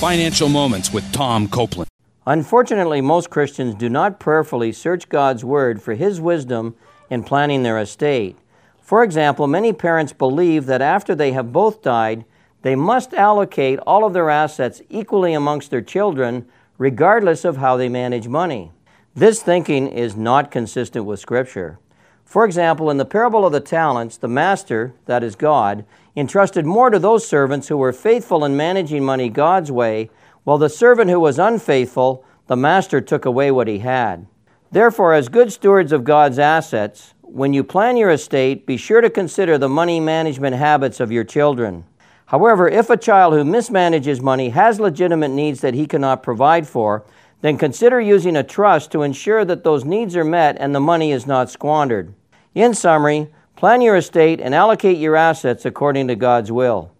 Financial Moments with Tom Copeland. Unfortunately, most Christians do not prayerfully search God's Word for His wisdom in planning their estate. For example, many parents believe that after they have both died, they must allocate all of their assets equally amongst their children, regardless of how they manage money. This thinking is not consistent with Scripture. For example, in the parable of the talents, the master, that is God, entrusted more to those servants who were faithful in managing money God's way, while the servant who was unfaithful, the master took away what he had. Therefore, as good stewards of God's assets, when you plan your estate, be sure to consider the money management habits of your children. However, if a child who mismanages money has legitimate needs that he cannot provide for, then consider using a trust to ensure that those needs are met and the money is not squandered. In summary, plan your estate and allocate your assets according to God's will.